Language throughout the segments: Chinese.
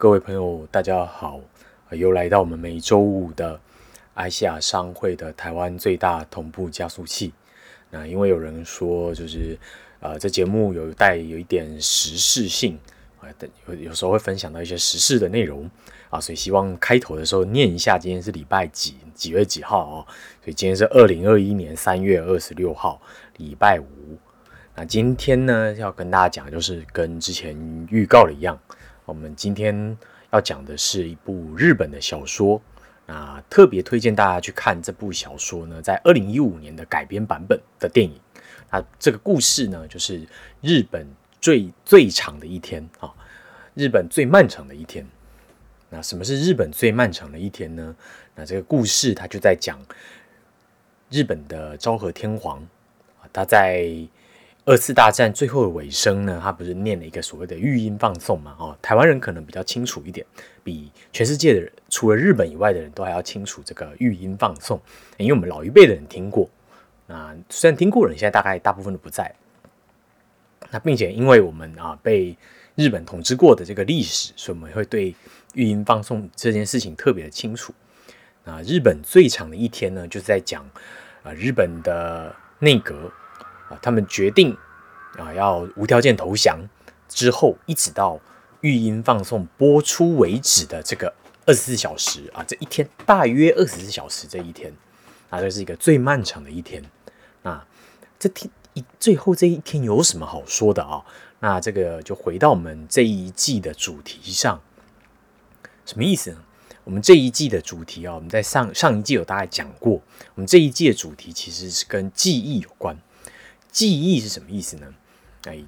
各位朋友，大家好，又来到我们每周五的埃西亚商会的台湾最大同步加速器。那因为有人说，就是呃，这节目有带有一点时事性啊，有有时候会分享到一些时事的内容啊，所以希望开头的时候念一下，今天是礼拜几几月几号哦？所以今天是二零二一年三月二十六号，礼拜五。那今天呢，要跟大家讲，就是跟之前预告的一样，我们今天要讲的是一部日本的小说。那特别推荐大家去看这部小说呢，在二零一五年的改编版本的电影。那这个故事呢，就是日本最最长的一天啊，日本最漫长的一天。那什么是日本最漫长的一天呢？那这个故事它就在讲日本的昭和天皇啊，他在二次大战最后的尾声呢，他不是念了一个所谓的御音放送嘛？哦，台湾人可能比较清楚一点，比全世界的人除了日本以外的人都还要清楚这个御音放送，因为我们老一辈的人听过。那虽然听过人，现在大概大部分都不在。那并且因为我们啊被日本统治过的这个历史，所以我们会对御音放送这件事情特别的清楚。那日本最长的一天呢，就是在讲啊日本的内阁。啊，他们决定啊，要无条件投降之后，一直到育音放送播出为止的这个二十四小时啊，这一天大约二十四小时这一天啊，这是一个最漫长的一天。那这天一最后这一天有什么好说的啊？那这个就回到我们这一季的主题上，什么意思呢？我们这一季的主题啊，我们在上上一季有大概讲过，我们这一季的主题其实是跟记忆有关。记忆是什么意思呢？哎，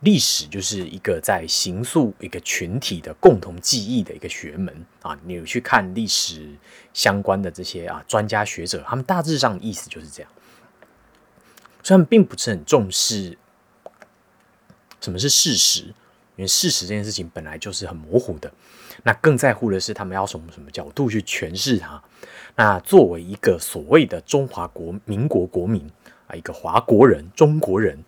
历史就是一个在形塑一个群体的共同记忆的一个学门啊。你有去看历史相关的这些啊专家学者，他们大致上的意思就是这样。虽然并不是很重视什么是事实，因为事实这件事情本来就是很模糊的。那更在乎的是他们要从什么角度去诠释它。那作为一个所谓的中华国民国国民。啊，一个华国人、中国人、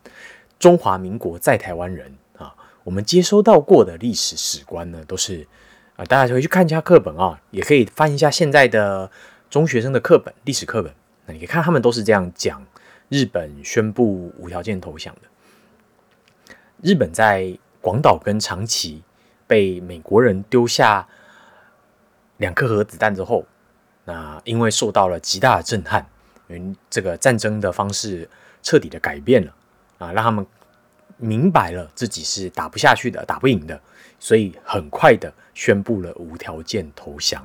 中华民国在台湾人啊，我们接收到过的历史史观呢，都是啊，大家回去看一下课本啊，也可以翻一下现在的中学生的课本、历史课本，那你可以看他们都是这样讲：日本宣布无条件投降的。日本在广岛跟长崎被美国人丢下两颗核子弹之后，那因为受到了极大的震撼。嗯这个战争的方式彻底的改变了啊，让他们明白了自己是打不下去的，打不赢的，所以很快的宣布了无条件投降。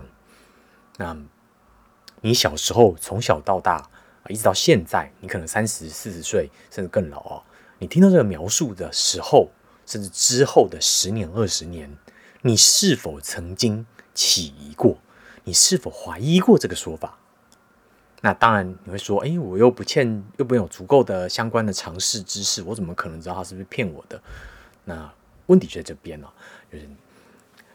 那你小时候从小到大啊，一直到现在，你可能三十四十岁甚至更老哦，你听到这个描述的时候，甚至之后的十年二十年，你是否曾经起疑过？你是否怀疑过这个说法？那当然，你会说，哎，我又不欠，又没有足够的相关的常识知识，我怎么可能知道他是不是骗我的？那问题就在这边了，就是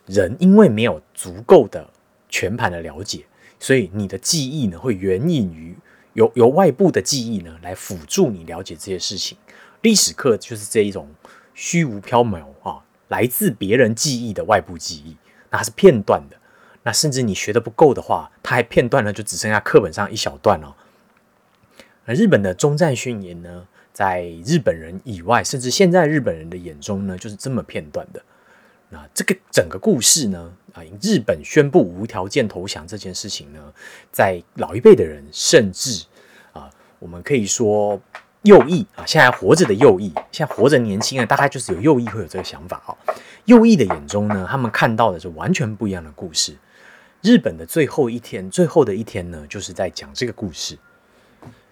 人因为没有足够的全盘的了解，所以你的记忆呢，会援引于由由外部的记忆呢来辅助你了解这些事情。历史课就是这一种虚无缥缈啊，来自别人记忆的外部记忆，那它是片段的。那甚至你学的不够的话，它还片段呢，就只剩下课本上一小段哦。而日本的中战宣言呢，在日本人以外，甚至现在日本人的眼中呢，就是这么片段的。那这个整个故事呢，啊，日本宣布无条件投降这件事情呢，在老一辈的人，甚至啊，我们可以说右翼啊，现在活着的右翼，现在活着年轻人，大概就是有右翼会有这个想法哦。右翼的眼中呢，他们看到的是完全不一样的故事。日本的最后一天，最后的一天呢，就是在讲这个故事。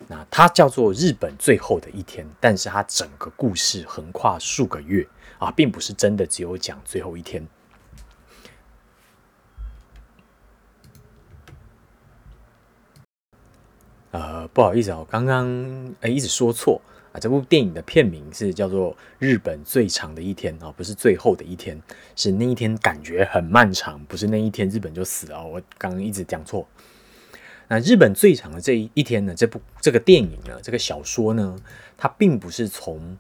那它叫做日本最后的一天，但是它整个故事横跨数个月啊，并不是真的只有讲最后一天。呃，不好意思哦，刚刚哎一直说错。这部电影的片名是叫做《日本最长的一天》啊，不是最后的一天，是那一天感觉很漫长，不是那一天日本就死了。我刚刚一直讲错。那日本最长的这一一天呢？这部这个电影呢？这个小说呢？它并不是从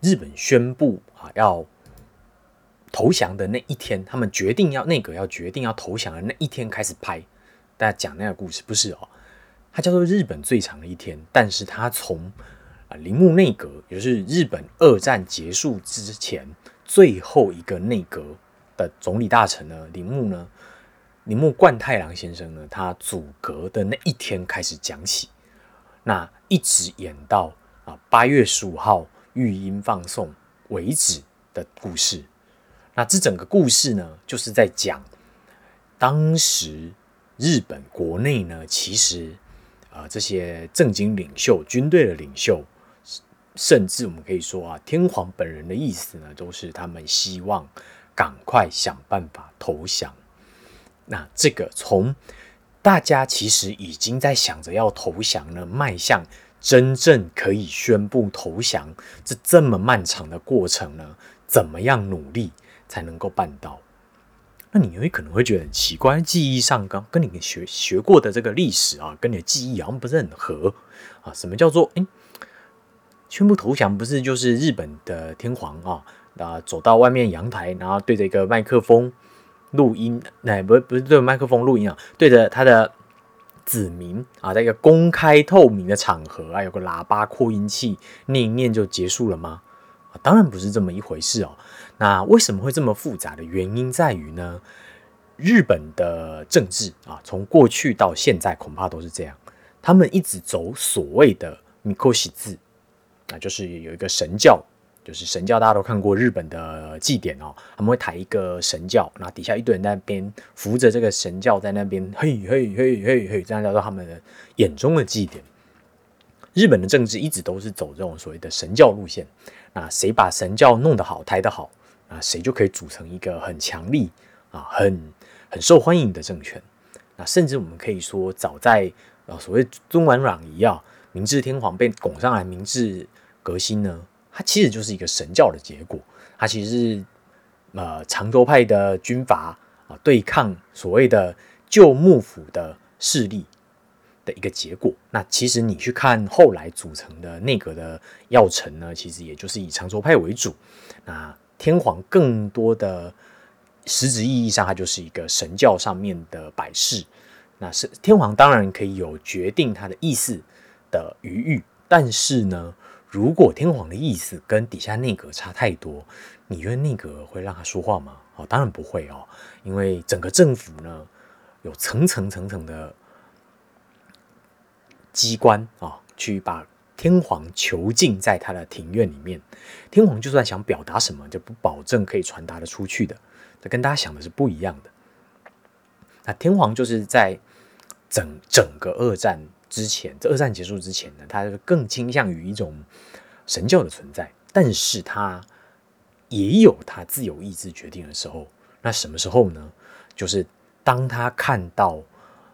日本宣布啊要投降的那一天，他们决定要内阁要决定要投降的那一天开始拍，大家讲那个故事不是哦，它叫做日本最长的一天，但是它从啊铃木内阁，也就是日本二战结束之前最后一个内阁的总理大臣呢，铃木呢，铃木贯太郎先生呢，他阻隔的那一天开始讲起，那一直演到啊八月十五号育婴放送为止的故事。那这整个故事呢，就是在讲当时日本国内呢，其实啊这些政经领袖、军队的领袖，甚至我们可以说啊，天皇本人的意思呢，都是他们希望赶快想办法投降。那这个从大家其实已经在想着要投降呢，迈向真正可以宣布投降，这这么漫长的过程呢，怎么样努力？才能够办到。那你有可能会觉得很奇怪，记忆上刚跟你学学过的这个历史啊，跟你的记忆好像不是很合啊。什么叫做哎，宣布投降不是就是日本的天皇啊啊走到外面阳台，然后对着一个麦克风录音，那不不是对着麦克风录音啊，对着他的子民啊，在一个公开透明的场合啊，有个喇叭扩音器念一念就结束了吗？啊，当然不是这么一回事哦。那为什么会这么复杂的原因在于呢？日本的政治啊，从过去到现在恐怕都是这样，他们一直走所谓的米克西字，那就是有一个神教，就是神教，大家都看过日本的祭典哦，他们会抬一个神教，那底下一堆人在那边扶着这个神教在那边嘿嘿嘿嘿嘿，这样叫做他们的眼中的祭典。日本的政治一直都是走这种所谓的神教路线，那谁把神教弄得好，抬得好，啊，谁就可以组成一个很强力啊、很很受欢迎的政权。那甚至我们可以说，早在啊所谓尊王攘夷啊，明治天皇被拱上来，明治革新呢，它其实就是一个神教的结果。它其实是呃长州派的军阀啊对抗所谓的旧幕府的势力。的一个结果。那其实你去看后来组成的内阁的要臣呢，其实也就是以长州派为主。那天皇更多的实质意义上，它就是一个神教上面的摆饰。那是天皇当然可以有决定他的意思的余裕，但是呢，如果天皇的意思跟底下内阁差太多，你觉得内阁会让他说话吗？哦，当然不会哦，因为整个政府呢有层层层层的。机关啊，去把天皇囚禁在他的庭院里面。天皇就算想表达什么，就不保证可以传达的出去的。这跟大家想的是不一样的。那天皇就是在整整个二战之前，这二战结束之前呢，他更倾向于一种神教的存在，但是他也有他自由意志决定的时候。那什么时候呢？就是当他看到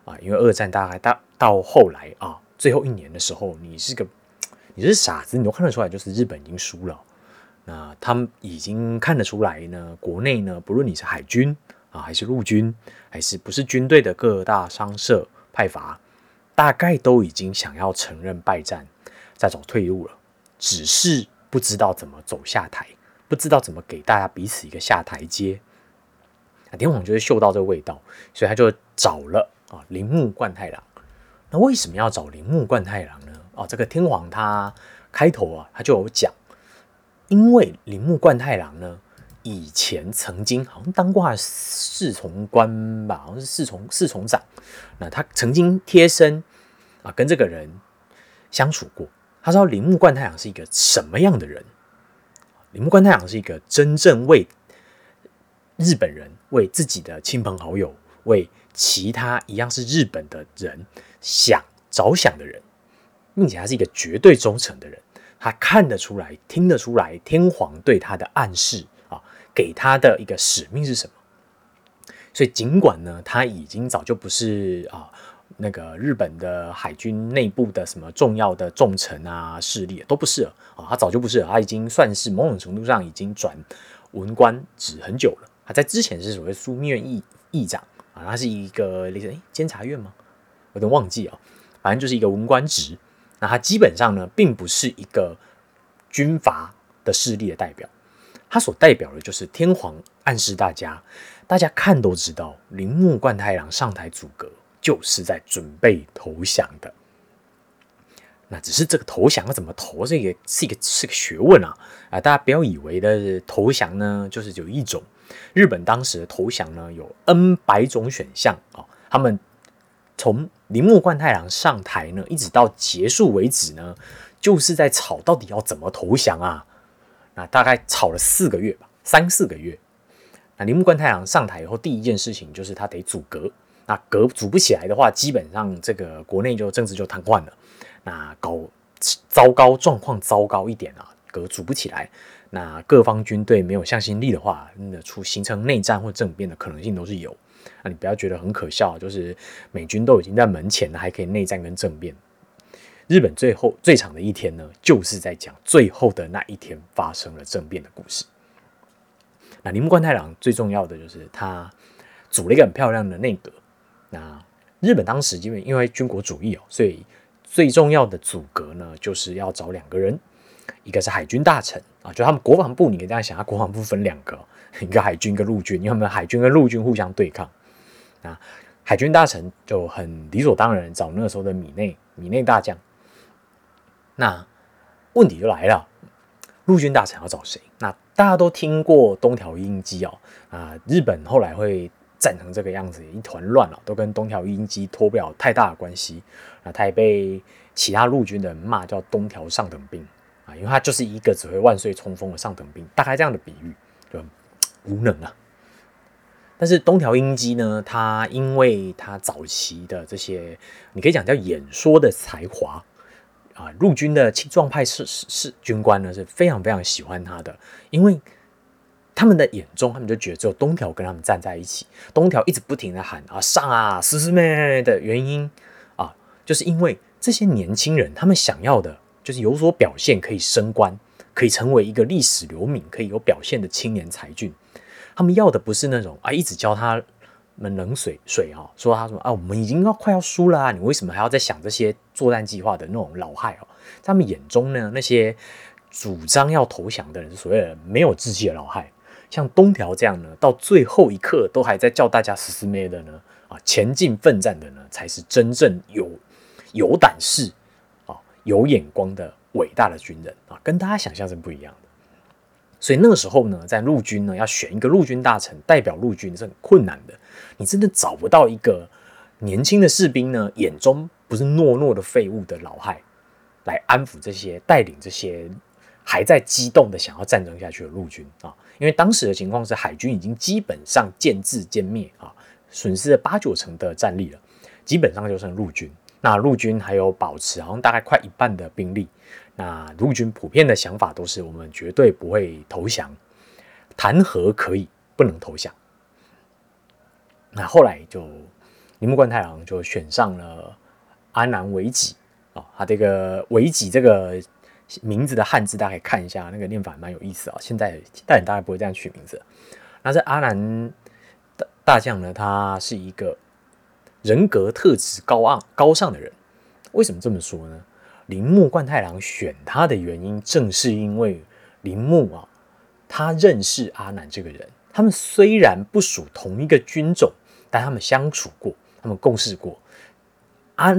啊，因为二战大概到到后来啊。最后一年的时候，你是个你是傻子，你都看得出来，就是日本已经输了。那他们已经看得出来呢，国内呢，不论你是海军啊，还是陆军，还是不是军队的各大商社派阀，大概都已经想要承认败战，在找退路了，只是不知道怎么走下台，不知道怎么给大家彼此一个下台阶。啊，天皇就是嗅到这个味道，所以他就找了啊铃木贯太郎。那为什么要找铃木贯太郎呢？哦，这个天皇他开头啊，他就有讲，因为铃木贯太郎呢，以前曾经好像当过侍从官吧，好像是侍从侍从长。那他曾经贴身啊跟这个人相处过，他知道铃木贯太郎是一个什么样的人。铃木贯太郎是一个真正为日本人、为自己的亲朋好友、为其他一样是日本的人。想着想的人，并且他是一个绝对忠诚的人，他看得出来、听得出来天皇对他的暗示，给他的一个使命是什么。所以尽管呢，他已经早就不是啊那个日本的海军内部的什么重要的重臣啊势力都不是了啊，他早就不是了，他已经算是某种程度上已经转文官职很久了。他在之前是所谓枢密院议议长啊，他是一个类似监察院吗？有点忘记啊，反正就是一个文官职。那他基本上呢，并不是一个军阀的势力的代表，它所代表的就是天皇暗示大家，大家看都知道，铃木贯太郎上台阻隔，就是在准备投降的。那只是这个投降要怎么投，这个是一个是个学问啊啊！大家不要以为的投降呢，就是有一种。日本当时的投降呢，有 N 百种选项啊。他们从铃木贯太郎上台呢，一直到结束为止呢，就是在吵到底要怎么投降啊。那大概吵了四个月吧，三四个月。那铃木贯太郎上台以后，第一件事情就是他得组阁。那阁组不起来的话，基本上这个国内就政治就瘫痪了。那搞糟糕状况糟糕一点啊，阁组不起来，那各方军队没有向心力的话，那出形成内战或政变的可能性都是有。那你不要觉得很可笑，就是美军都已经在门前了，还可以内战跟政变。日本最后最长的一天呢，就是在讲最后的那一天发生了政变的故事。那铃木贯太郎最重要的就是他组了一个很漂亮的内阁。那日本当时因为因为军国主义哦，所以最重要的阻隔呢，就是要找两个人，一个是海军大臣啊，就他们国防部，你可以这样想，他国防部分两个，一个海军，一个陆军，因为他们海军跟陆军互相对抗啊。海军大臣就很理所当然找那时候的米内米内大将。那问题就来了，陆军大臣要找谁？那大家都听过东条英机哦啊，日本后来会。战成这个样子，一团乱了，都跟东条英机脱不了太大的关系。那他也被其他陆军的人骂叫东条上等兵啊，因为他就是一个只会万岁冲锋的上等兵，大概这样的比喻，就无能啊。但是东条英机呢，他因为他早期的这些，你可以讲叫演说的才华啊，陆军的青壮派士士军官呢是非常非常喜欢他的，因为。他们的眼中，他们就觉得只有东条跟他们站在一起。东条一直不停的喊啊上啊，师师妹的原因啊，就是因为这些年轻人，他们想要的就是有所表现，可以升官，可以成为一个历史留名、可以有表现的青年才俊。他们要的不是那种啊，一直教他们冷水水啊，说他说啊，我们已经要快要输了啊，你为什么还要在想这些作战计划的那种老害哦？在他们眼中呢，那些主张要投降的人，所谓的没有志气的老害。像东条这样呢，到最后一刻都还在叫大家死死咩的呢，啊，前进奋战的呢，才是真正有有胆识啊、有眼光的伟大的军人啊，跟大家想象是不一样的。所以那个时候呢，在陆军呢，要选一个陆军大臣代表陆军是很困难的，你真的找不到一个年轻的士兵呢，眼中不是懦弱的废物的老害，来安抚这些带领这些还在激动的想要战争下去的陆军啊。因为当时的情况是，海军已经基本上渐至歼灭啊，损失了八九成的战力了，基本上就剩陆军。那陆军还有保持，好像大概快一半的兵力。那陆军普遍的想法都是，我们绝对不会投降，谈和可以，不能投降。那后来就铃木贯太郎就选上了阿南惟几啊，他这个惟几这个。名字的汉字大家可以看一下，那个念法蛮有意思啊。现在但大概不会这样取名字。那这阿南大大将呢，他是一个人格特质高昂高尚的人。为什么这么说呢？铃木贯太郎选他的原因，正是因为铃木啊，他认识阿南这个人。他们虽然不属同一个军种，但他们相处过，他们共事过。阿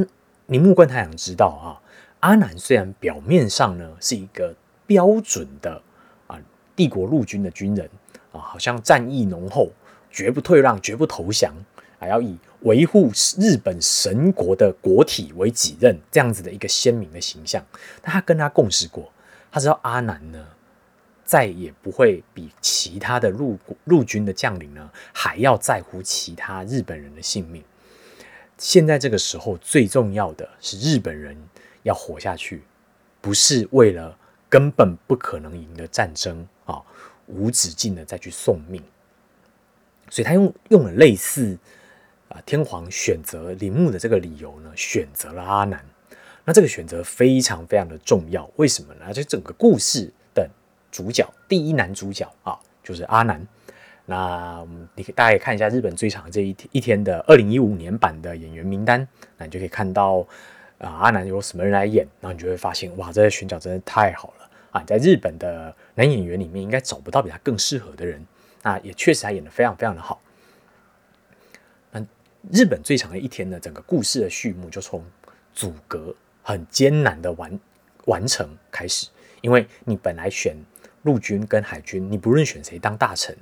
铃木贯太郎知道啊。阿南虽然表面上呢是一个标准的啊帝国陆军的军人啊，好像战意浓厚，绝不退让，绝不投降，还要以维护日本神国的国体为己任这样子的一个鲜明的形象。但他跟他共事过，他知道阿南呢再也不会比其他的陆陆军的将领呢还要在乎其他日本人的性命。现在这个时候最重要的是日本人。要活下去，不是为了根本不可能赢的战争啊，无止境的再去送命。所以他用用了类似啊天皇选择铃木的这个理由呢，选择了阿南。那这个选择非常非常的重要，为什么呢？这整个故事主角，第一男主角啊，就是阿南。那你大家可以看一下日本最长这一一天的二零一五年版的演员名单，那你就可以看到。啊，阿南由什么人来演？然后你就会发现，哇，这些选角真的太好了啊，在日本的男演员里面，应该找不到比他更适合的人。那也确实他演的非常非常的好。那日本最长的一天呢，整个故事的序幕就从阻隔很艰难的完完成开始，因为你本来选陆军跟海军，你不论选谁当大臣，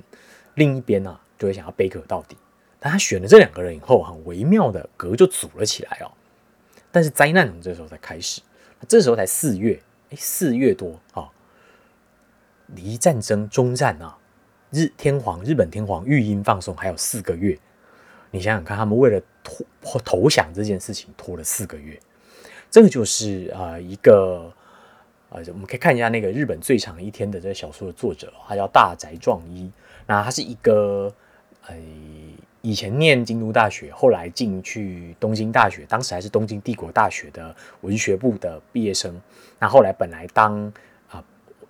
另一边呢就会想要背阁到底。但他选了这两个人以后，很微妙的阁就组了起来哦。但是灾难从这时候才开始，这时候才四月，哎，四月多啊，离战争终战啊，日天皇日本天皇御音放送还有四个月。你想想看，他们为了投投降这件事情拖了四个月，这个就是啊一个啊，我们可以看一下那个日本最长一天的这个小说的作者，他叫大宅壮一，那他是一个呃。以前念京都大学，后来进去东京大学，当时还是东京帝国大学的文学部的毕业生。那后来本来当啊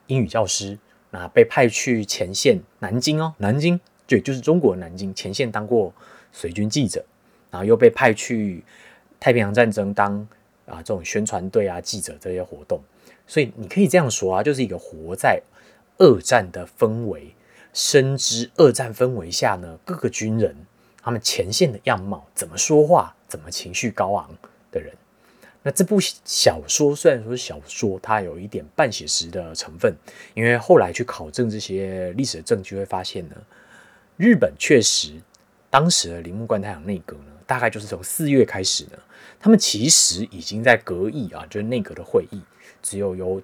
英语教师，那被派去前线南京哦，南京对，就是中国南京前线当过随军记者，然后又被派去太平洋战争当啊这种宣传队啊记者这些活动。所以你可以这样说啊，就是一个活在二战的氛围，深知二战氛围下呢，各个军人。他们前线的样貌，怎么说话，怎么情绪高昂的人。那这部小说虽然说是小说，它有一点半写实的成分，因为后来去考证这些历史的证据，会发现呢，日本确实当时的铃木贯太郎内阁呢，大概就是从四月开始呢，他们其实已经在隔议啊，就是内阁的会议，只有由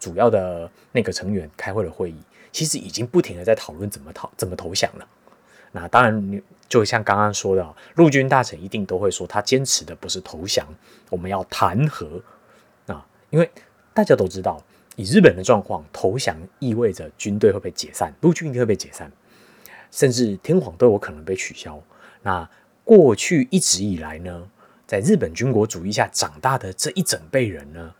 主要的那个成员开会的会议，其实已经不停的在讨论怎么讨怎么投降了。那当然。就像刚刚说的，陆军大臣一定都会说，他坚持的不是投降，我们要谈和啊，因为大家都知道，以日本的状况，投降意味着军队会被解散，陆军一定会被解散，甚至天皇都有可能被取消。那过去一直以来呢，在日本军国主义下长大的这一整辈人呢，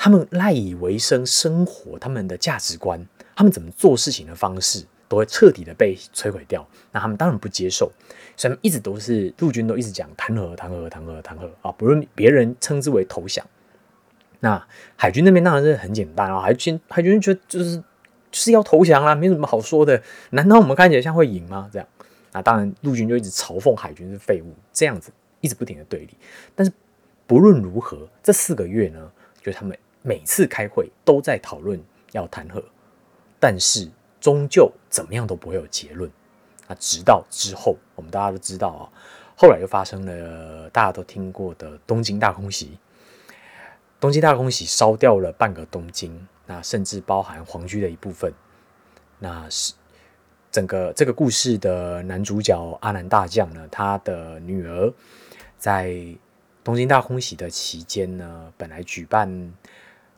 他们赖以为生生活，他们的价值观，他们怎么做事情的方式。都会彻底的被摧毁掉，那他们当然不接受，所以一直都是陆军都一直讲谈和谈和谈和谈和啊，不论别人称之为投降。那海军那边当然是很简单啊，海军海军觉得就是就是要投降啦，没什么好说的。难道我们看起来像会赢吗？这样，那当然陆军就一直嘲讽海军是废物，这样子一直不停的对立。但是不论如何，这四个月呢，就他们每次开会都在讨论要弹劾，但是。终究怎么样都不会有结论啊！直到之后，我们大家都知道啊，后来又发生了大家都听过的东京大空袭。东京大空袭烧掉了半个东京，那甚至包含皇居的一部分。那是整个这个故事的男主角阿南大将呢，他的女儿在东京大空袭的期间呢，本来举办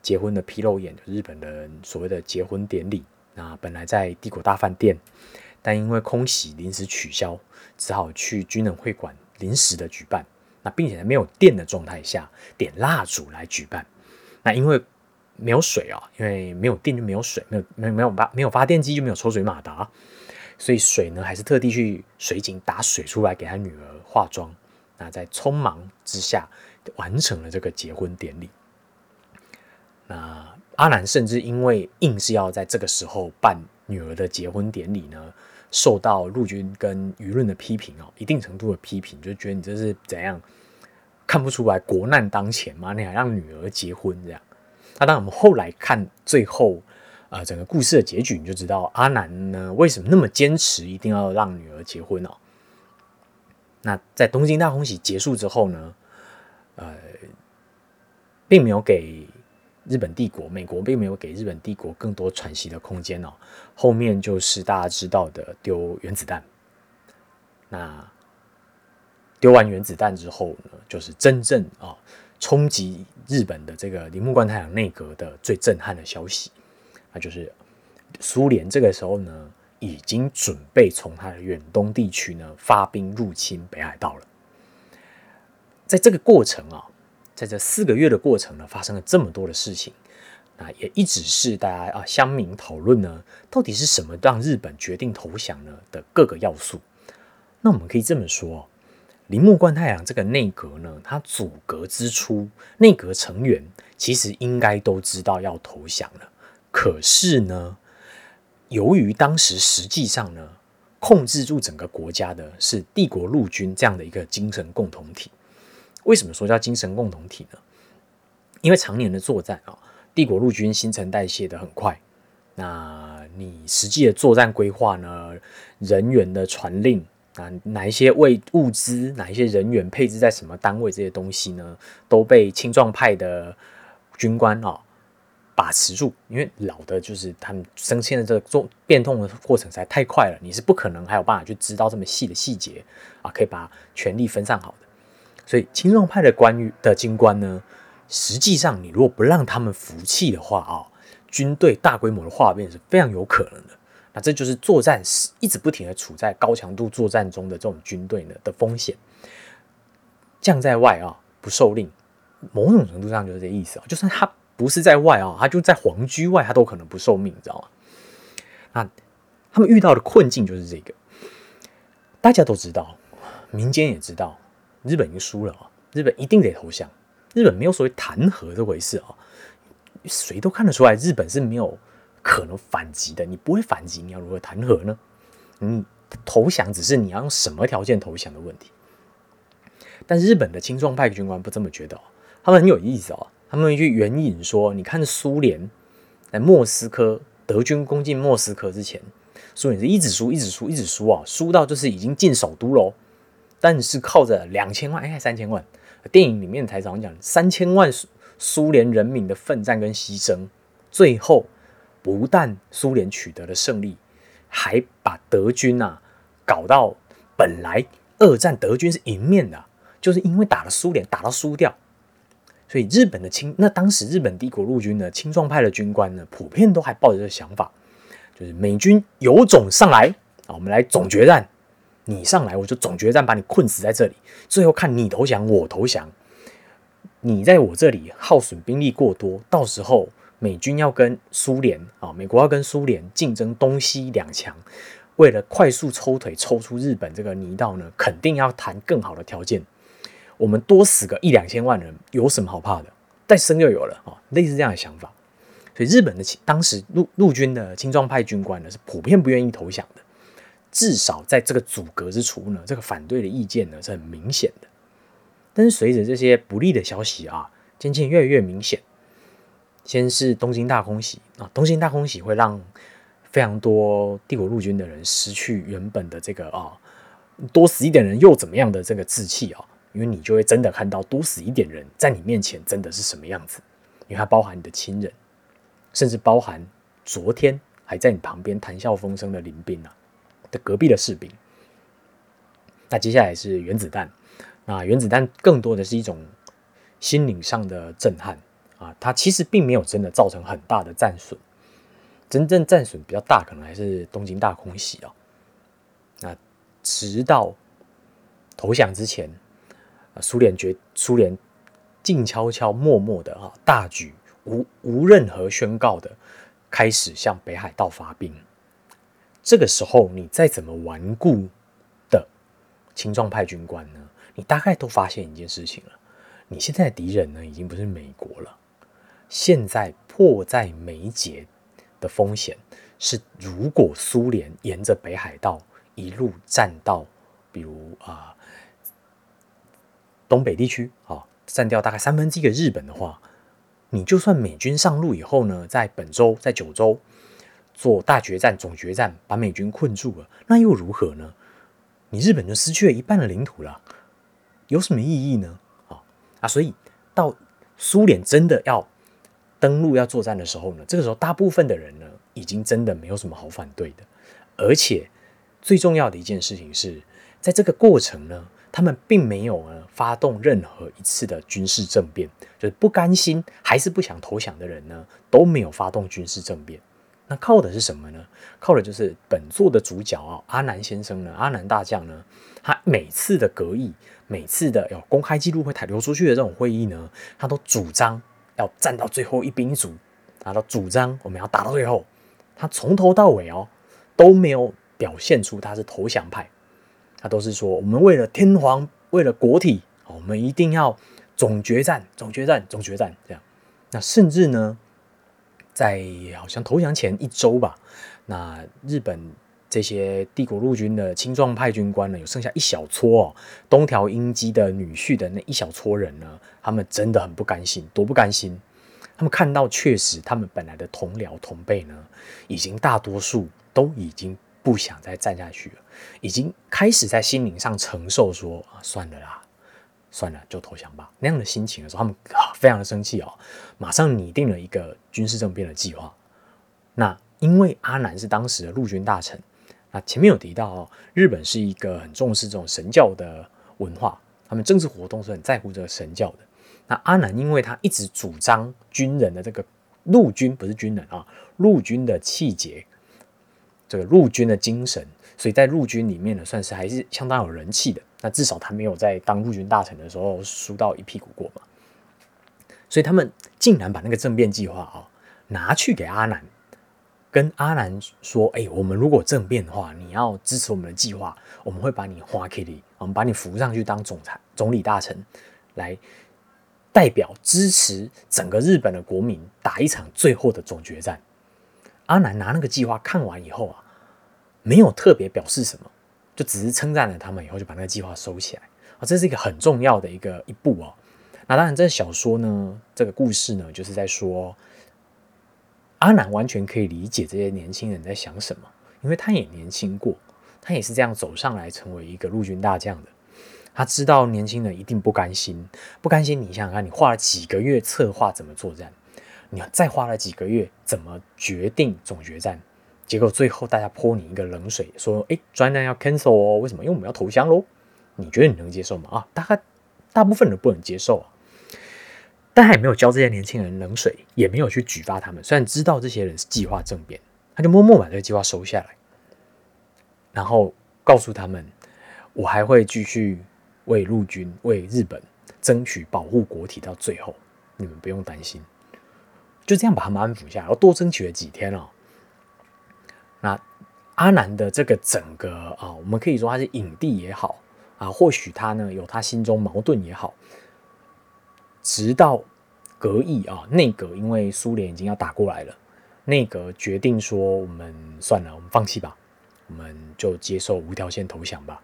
结婚的披露宴，日本人所谓的结婚典礼。那本来在帝国大饭店，但因为空袭临时取消，只好去军人会馆临时的举办。那并且在没有电的状态下点蜡烛来举办。那因为没有水啊，因为没有电就没有水，没有没有没有发没有发电机就没有抽水马达，所以水呢还是特地去水井打水出来给他女儿化妆。那在匆忙之下完成了这个结婚典礼。那。阿南甚至因为硬是要在这个时候办女儿的结婚典礼呢，受到陆军跟舆论的批评哦，一定程度的批评，就觉得你这是怎样看不出来国难当前吗？你还让女儿结婚这样？那当，我们后来看最后啊，整个故事的结局，你就知道阿南呢为什么那么坚持一定要让女儿结婚哦。那在东京大空袭结束之后呢，呃，并没有给。日本帝国，美国并没有给日本帝国更多喘息的空间哦。后面就是大家知道的丢原子弹。那丢完原子弹之后呢，就是真正啊冲击日本的这个铃木贯太郎内阁的最震撼的消息，那就是苏联这个时候呢已经准备从它的远东地区呢发兵入侵北海道了。在这个过程啊。在这四个月的过程呢，发生了这么多的事情，啊，也一直是大家啊乡民讨论呢，到底是什么让日本决定投降呢的各个要素。那我们可以这么说，铃木贯太郎这个内阁呢，他组阁之初，内阁成员其实应该都知道要投降了，可是呢，由于当时实际上呢，控制住整个国家的是帝国陆军这样的一个精神共同体。为什么说叫精神共同体呢？因为常年的作战啊，帝国陆军新陈代谢的很快。那你实际的作战规划呢？人员的传令啊，哪一些位物资，哪一些人员配置在什么单位，这些东西呢，都被青壮派的军官啊把持住。因为老的就是他们升迁的这个做变动的过程实在太快了，你是不可能还有办法去知道这么细的细节啊，可以把权力分散好的。所以青壮派的官员的军官呢，实际上你如果不让他们服气的话啊。军队大规模的化变是非常有可能的，那这就是作战是一直不停的处在高强度作战中的这种军队呢的风险。将在外啊，不受令，某种程度上就是这意思啊。就算他不是在外啊，他就在皇居外，他都可能不受命，你知道吗？那他们遇到的困境就是这个，大家都知道，民间也知道，日本已经输了啊，日本一定得投降，日本没有所谓弹劾这回事啊。谁都看得出来，日本是没有可能反击的。你不会反击，你要如何谈和呢？你投降只是你要用什么条件投降的问题。但日本的青壮派军官不这么觉得，他们很有意思哦。他们去援引说，你看苏联在莫斯科，德军攻进莫斯科之前，苏联是一直输，一直输，一直输啊，输到就是已经进首都喽。但是靠着两千万，哎，三千万，电影里面台长讲三千万。苏联人民的奋战跟牺牲，最后不但苏联取得了胜利，还把德军啊搞到本来二战德军是赢面的，就是因为打了苏联打到输掉，所以日本的青那当时日本帝国陆军的青壮派的军官呢，普遍都还抱着这个想法，就是美军有种上来啊，我们来总决战，你上来我就总决战把你困死在这里，最后看你投降我投降。你在我这里耗损兵力过多，到时候美军要跟苏联啊，美国要跟苏联竞争东西两强，为了快速抽腿抽出日本这个泥道呢，肯定要谈更好的条件。我们多死个一两千万人，有什么好怕的？再生就有了啊，类似这样的想法。所以日本的当时陆陆军的青壮派军官呢，是普遍不愿意投降的，至少在这个阻隔之处呢，这个反对的意见呢是很明显的。但是随着这些不利的消息啊，渐渐越来越明显。先是东京大空袭啊，东京大空袭会让非常多帝国陆军的人失去原本的这个啊，多死一点人又怎么样的这个志气啊？因为你就会真的看到多死一点人在你面前真的是什么样子，因为它包含你的亲人，甚至包含昨天还在你旁边谈笑风生的林兵啊的隔壁的士兵。那接下来是原子弹。那原子弹更多的是一种心灵上的震撼啊，它其实并没有真的造成很大的战损，真正战损比较大，可能还是东京大空袭啊。那直到投降之前，苏联决苏联静悄悄、默默的啊，大举无无任何宣告的开始向北海道发兵。这个时候，你再怎么顽固的青壮派军官呢？你大概都发现一件事情了，你现在的敌人呢，已经不是美国了。现在迫在眉睫的风险是，如果苏联沿着北海道一路战到，比如啊东北地区啊，占掉大概三分之一的日本的话，你就算美军上路以后呢，在本州、在九州做大决战、总决战，把美军困住了，那又如何呢？你日本就失去了一半的领土了。有什么意义呢？啊啊！所以到苏联真的要登陆、要作战的时候呢，这个时候大部分的人呢，已经真的没有什么好反对的。而且最重要的一件事情是，在这个过程呢，他们并没有呢发动任何一次的军事政变，就是不甘心还是不想投降的人呢，都没有发动军事政变。那靠的是什么呢？靠的就是本作的主角啊，阿南先生呢，阿南大将呢，他每次的格义。每次的有公开记录会台流出去的这种会议呢，他都主张要站到最后一兵一卒，他都主张我们要打到最后。他从头到尾哦都没有表现出他是投降派，他都是说我们为了天皇，为了国体，我们一定要总决战，总决战，总决战这样。那甚至呢，在好像投降前一周吧，那日本这些帝国陆军的青壮派军官呢，有剩下一小撮哦，东条英机的女婿的那一小撮人呢，他们真的很不甘心，多不甘心。他们看到确实，他们本来的同僚同辈呢，已经大多数都已经不想再站下去了，已经开始在心灵上承受说啊，算了啦。算了，就投降吧。那样的心情的时候，他们非常的生气哦，马上拟定了一个军事政变的计划。那因为阿南是当时的陆军大臣，那前面有提到哦，日本是一个很重视这种神教的文化，他们政治活动是很在乎这个神教的。那阿南因为他一直主张军人的这个陆军不是军人啊，陆军的气节，这个陆军的精神，所以在陆军里面呢，算是还是相当有人气的。那至少他没有在当陆军大臣的时候输到一屁股过嘛，所以他们竟然把那个政变计划啊拿去给阿南，跟阿南说：“哎，我们如果政变的话，你要支持我们的计划，我们会把你花 K 里，我们把你扶上去当总裁、总理大臣，来代表支持整个日本的国民打一场最后的总决战。”阿南拿那个计划看完以后啊，没有特别表示什么。就只是称赞了他们以后，就把那个计划收起来啊，这是一个很重要的一个一步哦。那当然，这小说呢，这个故事呢，就是在说阿南完全可以理解这些年轻人在想什么，因为他也年轻过，他也是这样走上来成为一个陆军大将的。他知道年轻人一定不甘心，不甘心。你想想看，你花了几个月策划怎么作战，你再花了几个月怎么决定总决战？结果最后大家泼你一个冷水，说：“哎，专案要 cancel 哦，为什么？因为我们要投降喽。”你觉得你能接受吗？啊，大概大部分人不能接受啊。但他也没有教这些年轻人冷水，也没有去举发他们。虽然知道这些人是计划政变，他就默默把这个计划收下来，然后告诉他们：“我还会继续为陆军、为日本争取保护国体到最后，你们不用担心。”就这样把他们安抚下来，然后多争取了几天哦。那阿南的这个整个啊，我们可以说他是影帝也好啊，或许他呢有他心中矛盾也好，直到隔意啊，内阁因为苏联已经要打过来了，内阁决定说我们算了，我们放弃吧，我们就接受无条件投降吧。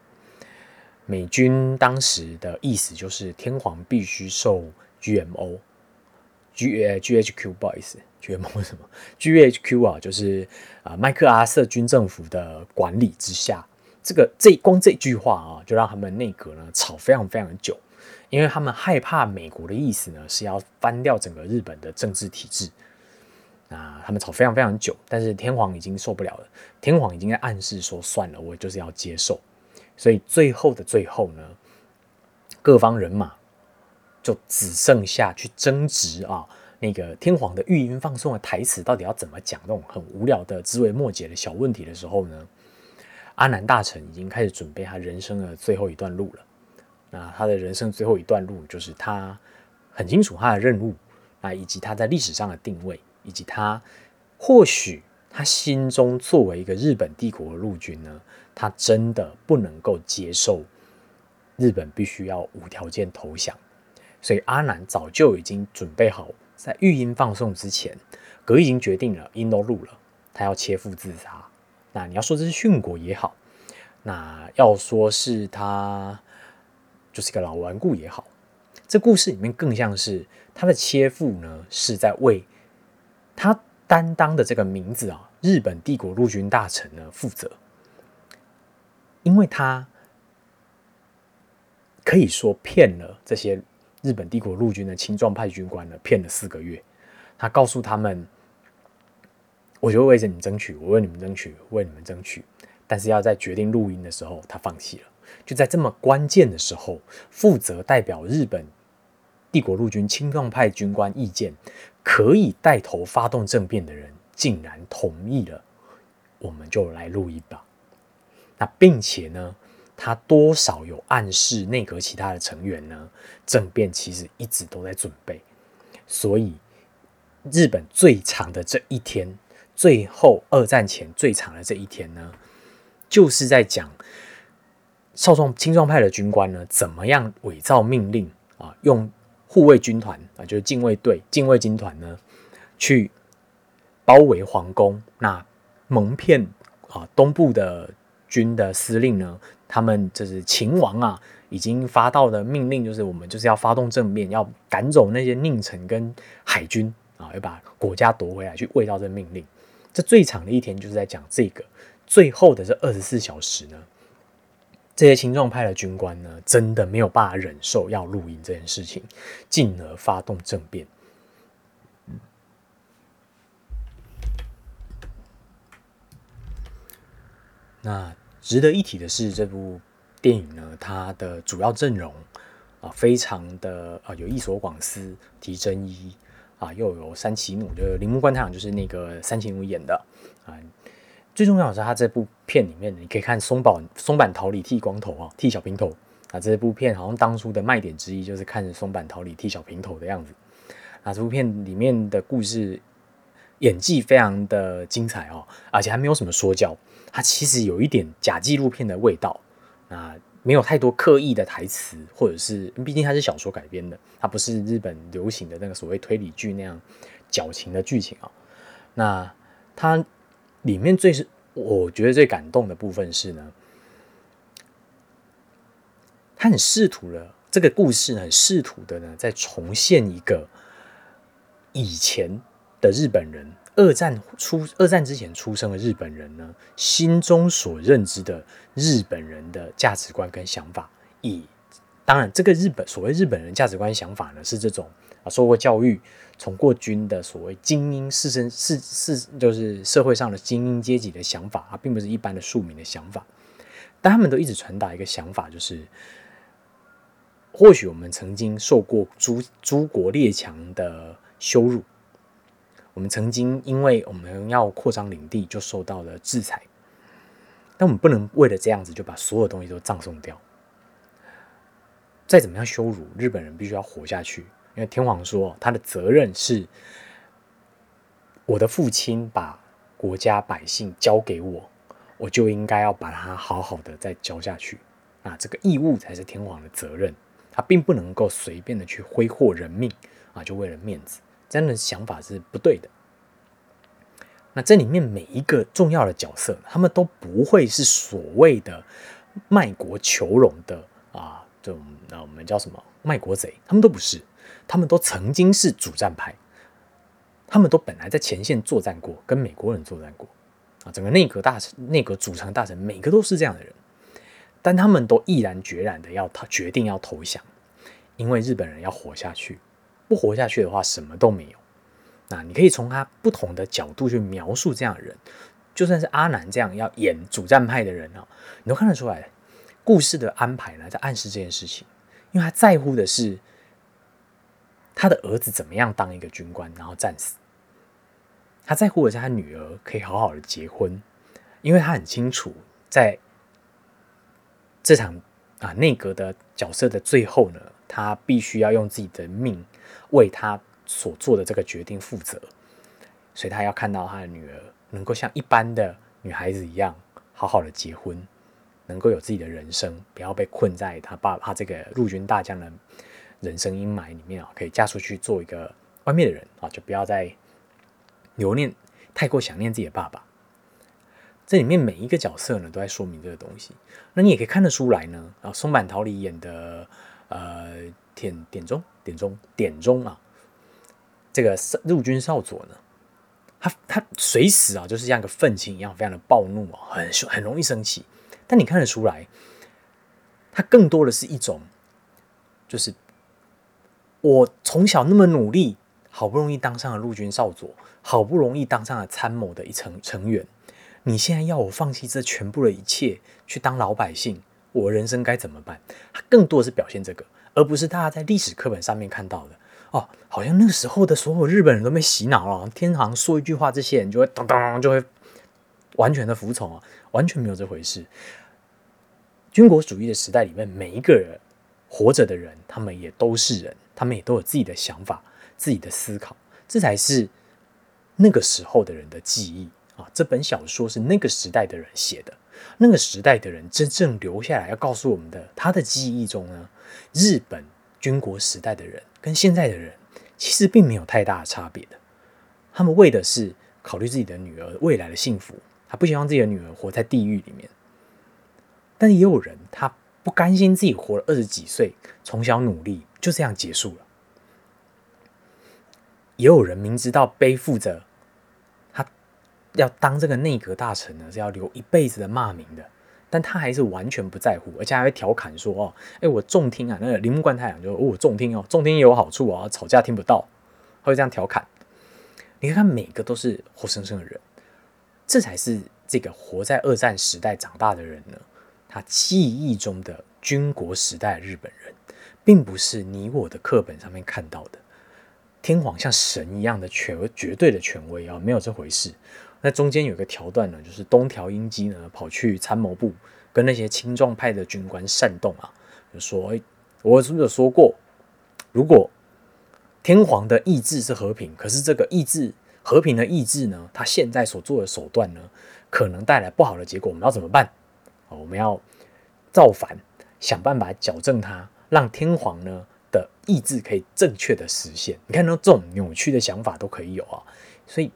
美军当时的意思就是天皇必须受 GMO。G 呃 G H Q 不好意思，G M 什么？G H Q 啊，就是啊麦克阿瑟军政府的管理之下，这个这光这句话啊，就让他们内阁呢吵非常非常久，因为他们害怕美国的意思呢是要翻掉整个日本的政治体制，啊他们吵非常非常久，但是天皇已经受不了了，天皇已经在暗示说算了，我就是要接受，所以最后的最后呢，各方人马。就只剩下去争执啊，那个天皇的御音放送的台词到底要怎么讲？那种很无聊的枝微末节的小问题的时候呢，阿南大臣已经开始准备他人生的最后一段路了。那他的人生最后一段路，就是他很清楚他的任务啊，以及他在历史上的定位，以及他或许他心中作为一个日本帝国的陆军呢，他真的不能够接受日本必须要无条件投降。所以阿南早就已经准备好，在育婴放送之前，葛已经决定了，音都录了，他要切腹自杀。那你要说这是殉国也好，那要说是他就是个老顽固也好，这故事里面更像是他的切腹呢，是在为他担当的这个名字啊，日本帝国陆军大臣呢负责，因为他可以说骗了这些。日本帝国陆军的青壮派军官呢，骗了四个月。他告诉他们：“我就会为着你争取，我为你们争取，为你们争取。”但是要在决定录音的时候，他放弃了。就在这么关键的时候，负责代表日本帝国陆军青壮派军官意见，可以带头发动政变的人，竟然同意了。我们就来录音吧。那并且呢？他多少有暗示内阁其他的成员呢？政变其实一直都在准备，所以日本最长的这一天，最后二战前最长的这一天呢，就是在讲少壮青壮派的军官呢，怎么样伪造命令啊，用护卫军团啊，就是禁卫队、禁卫军团呢，去包围皇宫，那蒙骗啊东部的军的司令呢，他们就是秦王啊，已经发到的命令，就是我们就是要发动政变，要赶走那些佞臣跟海军啊，要把国家夺回来，去喂到这命令。这最长的一天就是在讲这个，最后的这二十四小时呢，这些青壮派的军官呢，真的没有办法忍受要录音这件事情，进而发动政变。那值得一提的是，这部电影呢，它的主要阵容啊，非常的啊，有一所广司、提真一。啊，又有三崎努，就是铃木关太郎，就是那个三崎努演的啊。最重要的是，他这部片里面，你可以看松坂松坂桃李剃光头啊，剃小平头啊。这部片好像当初的卖点之一，就是看松坂桃李剃小平头的样子。啊，这部片里面的故事演技非常的精彩哦，而且还没有什么说教，它其实有一点假纪录片的味道啊。没有太多刻意的台词，或者是毕竟它是小说改编的，它不是日本流行的那个所谓推理剧那样矫情的剧情啊。那它里面最是我觉得最感动的部分是呢，他很试图了这个故事很试图的呢，在重现一个以前的日本人。二战出，二战之前出生的日本人呢，心中所认知的日本人的价值观跟想法，以当然，这个日本所谓日本人价值观想法呢，是这种啊，受过教育、从过军的所谓精英士绅是是就是社会上的精英阶级的想法啊，并不是一般的庶民的想法。但他们都一直传达一个想法，就是或许我们曾经受过诸诸国列强的羞辱。我们曾经因为我们要扩张领地，就受到了制裁。但我们不能为了这样子就把所有东西都葬送掉。再怎么样羞辱日本人，必须要活下去。因为天皇说他的责任是，我的父亲把国家百姓交给我，我就应该要把它好好的再交下去。啊，这个义务才是天皇的责任，他并不能够随便的去挥霍人命啊，就为了面子。这样的想法是不对的。那这里面每一个重要的角色，他们都不会是所谓的卖国求荣的啊，这种那我们叫什么卖国贼？他们都不是，他们都曾经是主战派，他们都本来在前线作战过，跟美国人作战过啊。整个内阁大臣、内阁组成大臣，每个都是这样的人，但他们都毅然决然的要他决定要投降，因为日本人要活下去。不活下去的话，什么都没有。那你可以从他不同的角度去描述这样的人，就算是阿南这样要演主战派的人啊，你都看得出来，故事的安排呢在暗示这件事情，因为他在乎的是他的儿子怎么样当一个军官，然后战死。他在乎的是他女儿可以好好的结婚，因为他很清楚，在这场啊内阁的角色的最后呢，他必须要用自己的命。为他所做的这个决定负责，所以他要看到他的女儿能够像一般的女孩子一样，好好的结婚，能够有自己的人生，不要被困在他爸他这个陆军大将的人生阴霾里面啊，可以嫁出去做一个外面的人啊，就不要再留念太过想念自己的爸爸。这里面每一个角色呢，都在说明这个东西。那你也可以看得出来呢，啊，松坂桃李演的呃。田田中点中点中啊！这个陆军少佐呢，他他随时啊，就是像个愤青一样，非常的暴怒啊，很很容易生气。但你看得出来，他更多的是一种，就是我从小那么努力，好不容易当上了陆军少佐，好不容易当上了参谋的一成成员，你现在要我放弃这全部的一切，去当老百姓，我人生该怎么办？他更多的是表现这个。而不是大家在历史课本上面看到的哦，好像那个时候的所有日本人都被洗脑了，天皇说一句话，这些人就会当当就会完全的服从啊，完全没有这回事。军国主义的时代里面，每一个人活着的人，他们也都是人，他们也都有自己的想法、自己的思考，这才是那个时候的人的记忆啊。这本小说是那个时代的人写的，那个时代的人真正留下来要告诉我们的，他的记忆中呢？日本军国时代的人跟现在的人其实并没有太大的差别的，他们为的是考虑自己的女儿未来的幸福，他不希望自己的女儿活在地狱里面。但也有人，他不甘心自己活了二十几岁，从小努力就这样结束了。也有人明知道背负着他要当这个内阁大臣呢，是要留一辈子的骂名的。但他还是完全不在乎，而且还会调侃说：“哦，哎，我重听啊，那个铃木贯太郎就哦，重听哦，重听也有好处啊，吵架听不到。”他会这样调侃。你看，每个都是活生生的人，这才是这个活在二战时代长大的人呢。他记忆中的军国时代日本人，并不是你我的课本上面看到的天皇像神一样的权绝对的权威啊，没有这回事。那中间有个桥段呢，就是东条英机呢跑去参谋部跟那些青壮派的军官煽动啊，就说：“我是不是有说过，如果天皇的意志是和平，可是这个意志和平的意志呢，他现在所做的手段呢，可能带来不好的结果，我们要怎么办？我们要造反，想办法矫正它，让天皇呢的意志可以正确的实现。你看到这种扭曲的想法都可以有啊，所以。”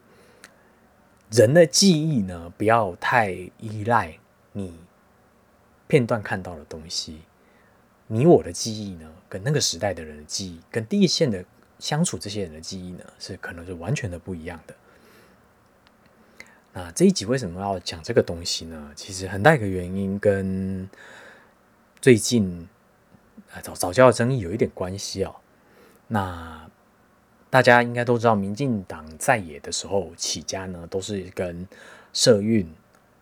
人的记忆呢，不要太依赖你片段看到的东西。你我的记忆呢，跟那个时代的人的记忆，跟第一线的相处这些人的记忆呢，是可能是完全的不一样的。那这一集为什么要讲这个东西呢？其实很大一个原因跟最近早早教的争议有一点关系哦。那大家应该都知道，民进党在野的时候起家呢，都是跟社运、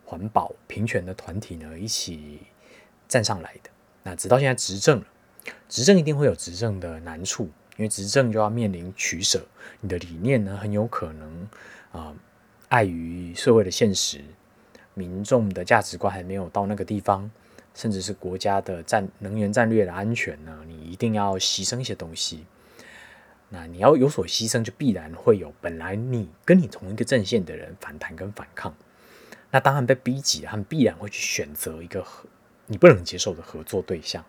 环保、平权的团体呢一起站上来的。那直到现在执政了，执政一定会有执政的难处，因为执政就要面临取舍。你的理念呢，很有可能啊，碍于社会的现实，民众的价值观还没有到那个地方，甚至是国家的战能源战略的安全呢，你一定要牺牲一些东西。那你要有所牺牲，就必然会有本来你跟你同一个阵线的人反弹跟反抗。那当然被逼急，他们必然会去选择一个合你不能接受的合作对象。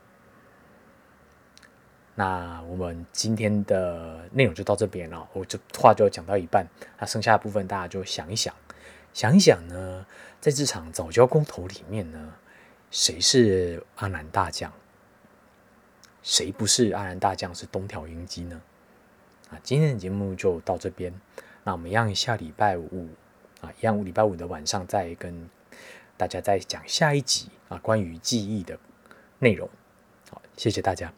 那我们今天的内容就到这边了，我这话就讲到一半，那剩下的部分大家就想一想，想一想呢，在这场早教公投里面呢，谁是阿南大将？谁不是阿南大将？是东条英机呢？啊，今天的节目就到这边。那我们一样下礼拜五啊，一样礼拜五的晚上再跟大家再讲下一集啊，关于记忆的内容。好，谢谢大家。